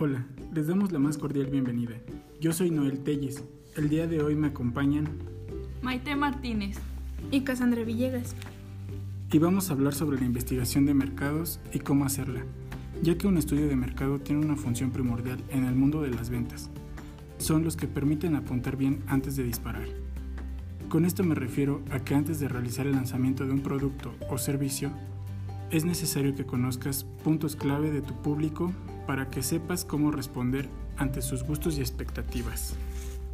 Hola, les damos la más cordial bienvenida. Yo soy Noel Telles. El día de hoy me acompañan Maite Martínez y Cassandra Villegas. Y vamos a hablar sobre la investigación de mercados y cómo hacerla, ya que un estudio de mercado tiene una función primordial en el mundo de las ventas. Son los que permiten apuntar bien antes de disparar. Con esto me refiero a que antes de realizar el lanzamiento de un producto o servicio, es necesario que conozcas puntos clave de tu público para que sepas cómo responder ante sus gustos y expectativas.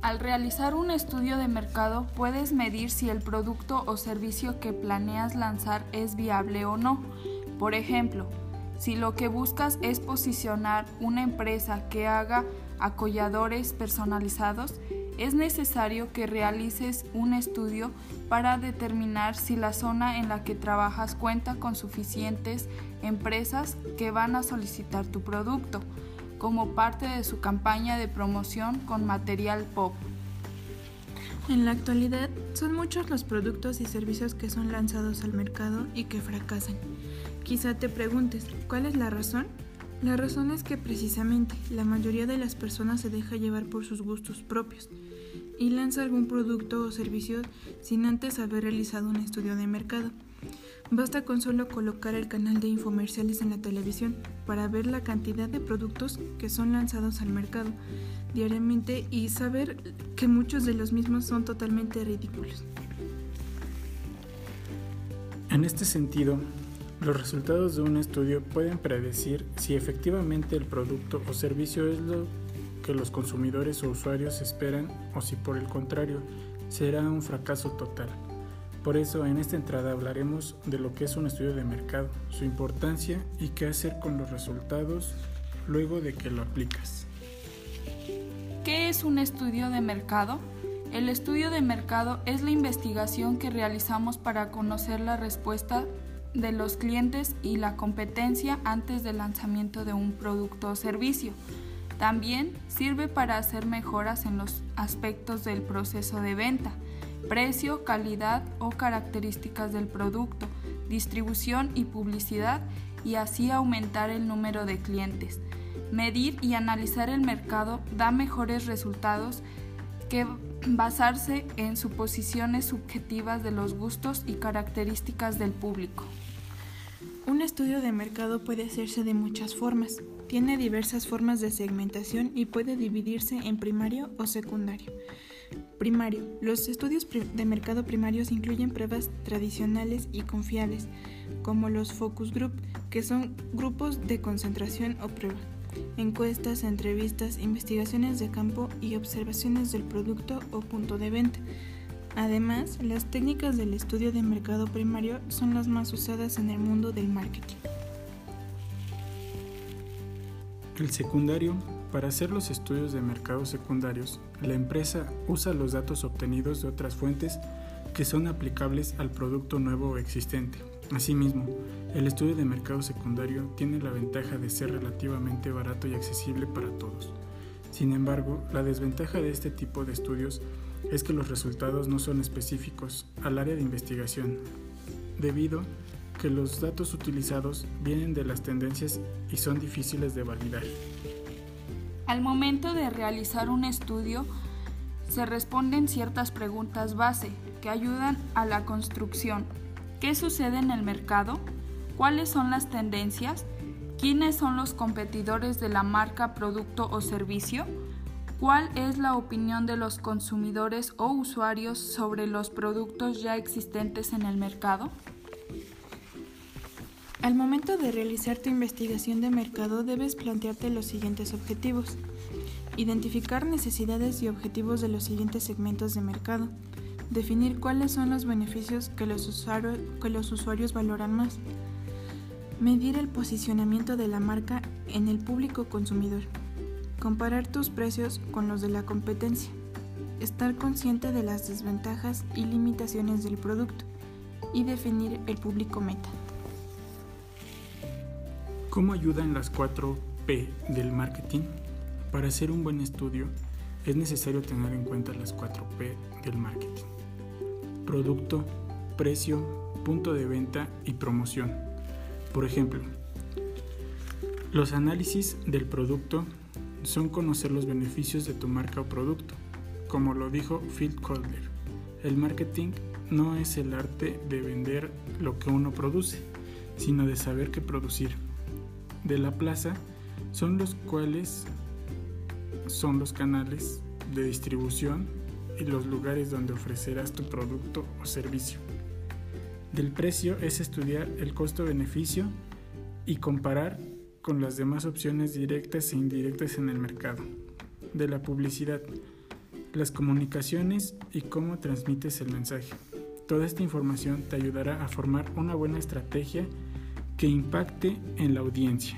Al realizar un estudio de mercado puedes medir si el producto o servicio que planeas lanzar es viable o no. Por ejemplo, si lo que buscas es posicionar una empresa que haga acolladores personalizados, es necesario que realices un estudio para determinar si la zona en la que trabajas cuenta con suficientes empresas que van a solicitar tu producto como parte de su campaña de promoción con material pop. En la actualidad son muchos los productos y servicios que son lanzados al mercado y que fracasan. Quizá te preguntes, ¿cuál es la razón? La razón es que precisamente la mayoría de las personas se deja llevar por sus gustos propios y lanza algún producto o servicio sin antes haber realizado un estudio de mercado. Basta con solo colocar el canal de infomerciales en la televisión para ver la cantidad de productos que son lanzados al mercado diariamente y saber que muchos de los mismos son totalmente ridículos. En este sentido, los resultados de un estudio pueden predecir si efectivamente el producto o servicio es lo que los consumidores o usuarios esperan o si por el contrario será un fracaso total. Por eso en esta entrada hablaremos de lo que es un estudio de mercado, su importancia y qué hacer con los resultados luego de que lo aplicas. ¿Qué es un estudio de mercado? El estudio de mercado es la investigación que realizamos para conocer la respuesta de los clientes y la competencia antes del lanzamiento de un producto o servicio. También sirve para hacer mejoras en los aspectos del proceso de venta, precio, calidad o características del producto, distribución y publicidad y así aumentar el número de clientes. Medir y analizar el mercado da mejores resultados que basarse en suposiciones subjetivas de los gustos y características del público. Un estudio de mercado puede hacerse de muchas formas. Tiene diversas formas de segmentación y puede dividirse en primario o secundario. Primario. Los estudios de mercado primarios incluyen pruebas tradicionales y confiables, como los focus group, que son grupos de concentración o prueba, encuestas, entrevistas, investigaciones de campo y observaciones del producto o punto de venta. Además, las técnicas del estudio de mercado primario son las más usadas en el mundo del marketing. El secundario. Para hacer los estudios de mercado secundarios, la empresa usa los datos obtenidos de otras fuentes que son aplicables al producto nuevo o existente. Asimismo, el estudio de mercado secundario tiene la ventaja de ser relativamente barato y accesible para todos. Sin embargo, la desventaja de este tipo de estudios es que los resultados no son específicos al área de investigación, debido que los datos utilizados vienen de las tendencias y son difíciles de validar. Al momento de realizar un estudio, se responden ciertas preguntas base que ayudan a la construcción. ¿Qué sucede en el mercado? ¿Cuáles son las tendencias? ¿Quiénes son los competidores de la marca, producto o servicio? ¿Cuál es la opinión de los consumidores o usuarios sobre los productos ya existentes en el mercado? Al momento de realizar tu investigación de mercado debes plantearte los siguientes objetivos. Identificar necesidades y objetivos de los siguientes segmentos de mercado. Definir cuáles son los beneficios que los, usuarios, que los usuarios valoran más. Medir el posicionamiento de la marca en el público consumidor. Comparar tus precios con los de la competencia. Estar consciente de las desventajas y limitaciones del producto. Y definir el público meta. ¿Cómo ayudan las 4 P del marketing? Para hacer un buen estudio es necesario tener en cuenta las 4 P del marketing. Producto, precio, punto de venta y promoción. Por ejemplo, los análisis del producto son conocer los beneficios de tu marca o producto. Como lo dijo Phil Kotler, el marketing no es el arte de vender lo que uno produce, sino de saber qué producir. De la plaza son los cuales son los canales de distribución y los lugares donde ofrecerás tu producto o servicio. Del precio es estudiar el costo-beneficio y comparar con las demás opciones directas e indirectas en el mercado. De la publicidad, las comunicaciones y cómo transmites el mensaje. Toda esta información te ayudará a formar una buena estrategia que impacte en la audiencia.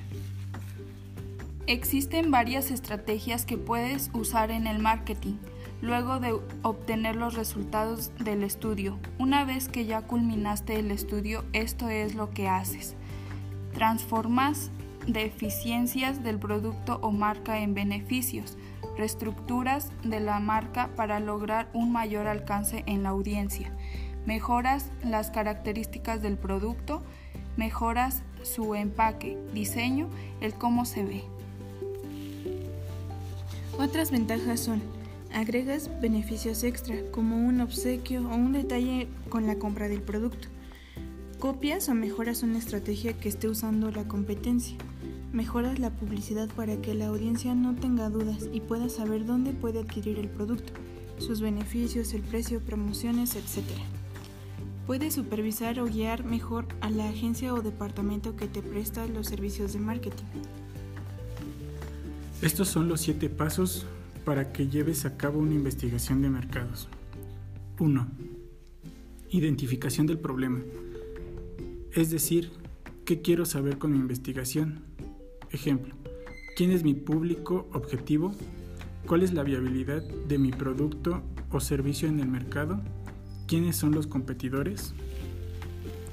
Existen varias estrategias que puedes usar en el marketing luego de obtener los resultados del estudio. Una vez que ya culminaste el estudio, esto es lo que haces. Transformas deficiencias del producto o marca en beneficios. Reestructuras de la marca para lograr un mayor alcance en la audiencia. Mejoras las características del producto. Mejoras su empaque, diseño, el cómo se ve. Otras ventajas son agregas beneficios extra como un obsequio o un detalle con la compra del producto. Copias o mejoras una estrategia que esté usando la competencia. Mejoras la publicidad para que la audiencia no tenga dudas y pueda saber dónde puede adquirir el producto, sus beneficios, el precio, promociones, etc. Puedes supervisar o guiar mejor a la agencia o departamento que te presta los servicios de marketing. Estos son los siete pasos para que lleves a cabo una investigación de mercados. 1. Identificación del problema. Es decir, ¿qué quiero saber con mi investigación? Ejemplo, ¿quién es mi público objetivo? ¿Cuál es la viabilidad de mi producto o servicio en el mercado? ¿Quiénes son los competidores?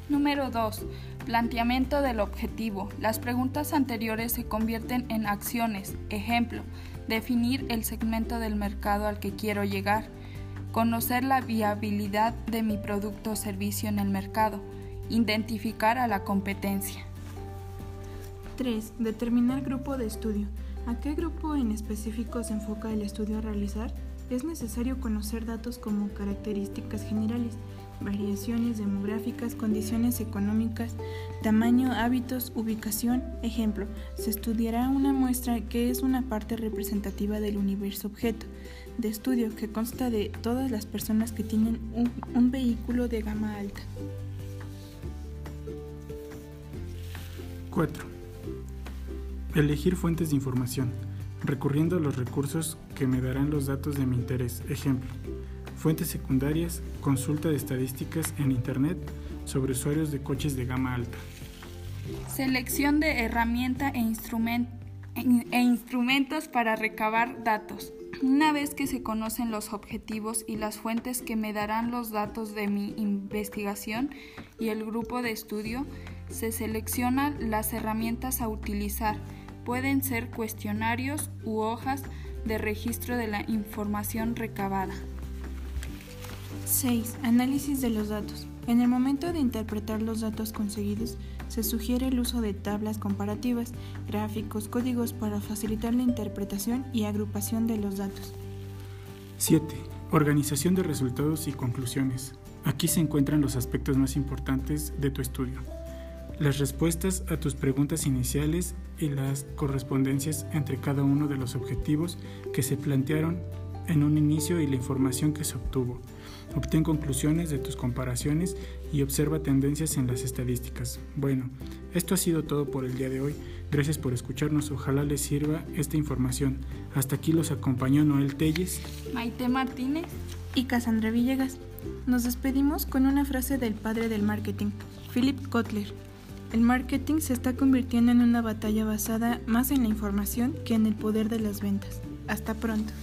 Número 2. Planteamiento del objetivo. Las preguntas anteriores se convierten en acciones. Ejemplo, definir el segmento del mercado al que quiero llegar. Conocer la viabilidad de mi producto o servicio en el mercado. Identificar a la competencia. 3. Determinar grupo de estudio. ¿A qué grupo en específico se enfoca el estudio a realizar? Es necesario conocer datos como características generales variaciones demográficas, condiciones económicas, tamaño, hábitos, ubicación. Ejemplo, se estudiará una muestra que es una parte representativa del universo objeto de estudio que consta de todas las personas que tienen un, vehículo de gama alta. 4. Elegir fuentes de información, recurriendo a los recursos que me darán los datos de mi interés. Ejemplo, Fuentes secundarias, consulta de estadísticas en Internet sobre usuarios de coches de gama alta. Selección de herramienta e, e, instrumentos para recabar datos. Una vez que se conocen los objetivos y las fuentes que me darán los datos de mi investigación y el grupo de estudio, se seleccionan las herramientas a utilizar. Pueden ser cuestionarios u hojas de registro de la información recabada. 6. Análisis de los datos. En el momento de interpretar los datos conseguidos, se sugiere el uso de tablas comparativas, gráficos, códigos para facilitar la interpretación y agrupación de los datos. 7. Organización de resultados y conclusiones. Aquí se encuentran los aspectos más importantes de tu estudio. Las respuestas a tus preguntas iniciales y las correspondencias entre cada uno de los objetivos que se plantearon en un inicio y la información que se obtuvo. Obtén conclusiones de tus comparaciones y observa tendencias en las estadísticas. Bueno, esto ha sido todo por el día de hoy. Gracias por escucharnos. Ojalá les sirva esta información. Hasta aquí los acompañó Noel Telles, Maite Martínez y Cassandra Villegas. Nos despedimos con una frase del padre del marketing, Philip Kotler. El marketing se está convirtiendo en una batalla basada más en la información que en el poder de las ventas. Hasta pronto.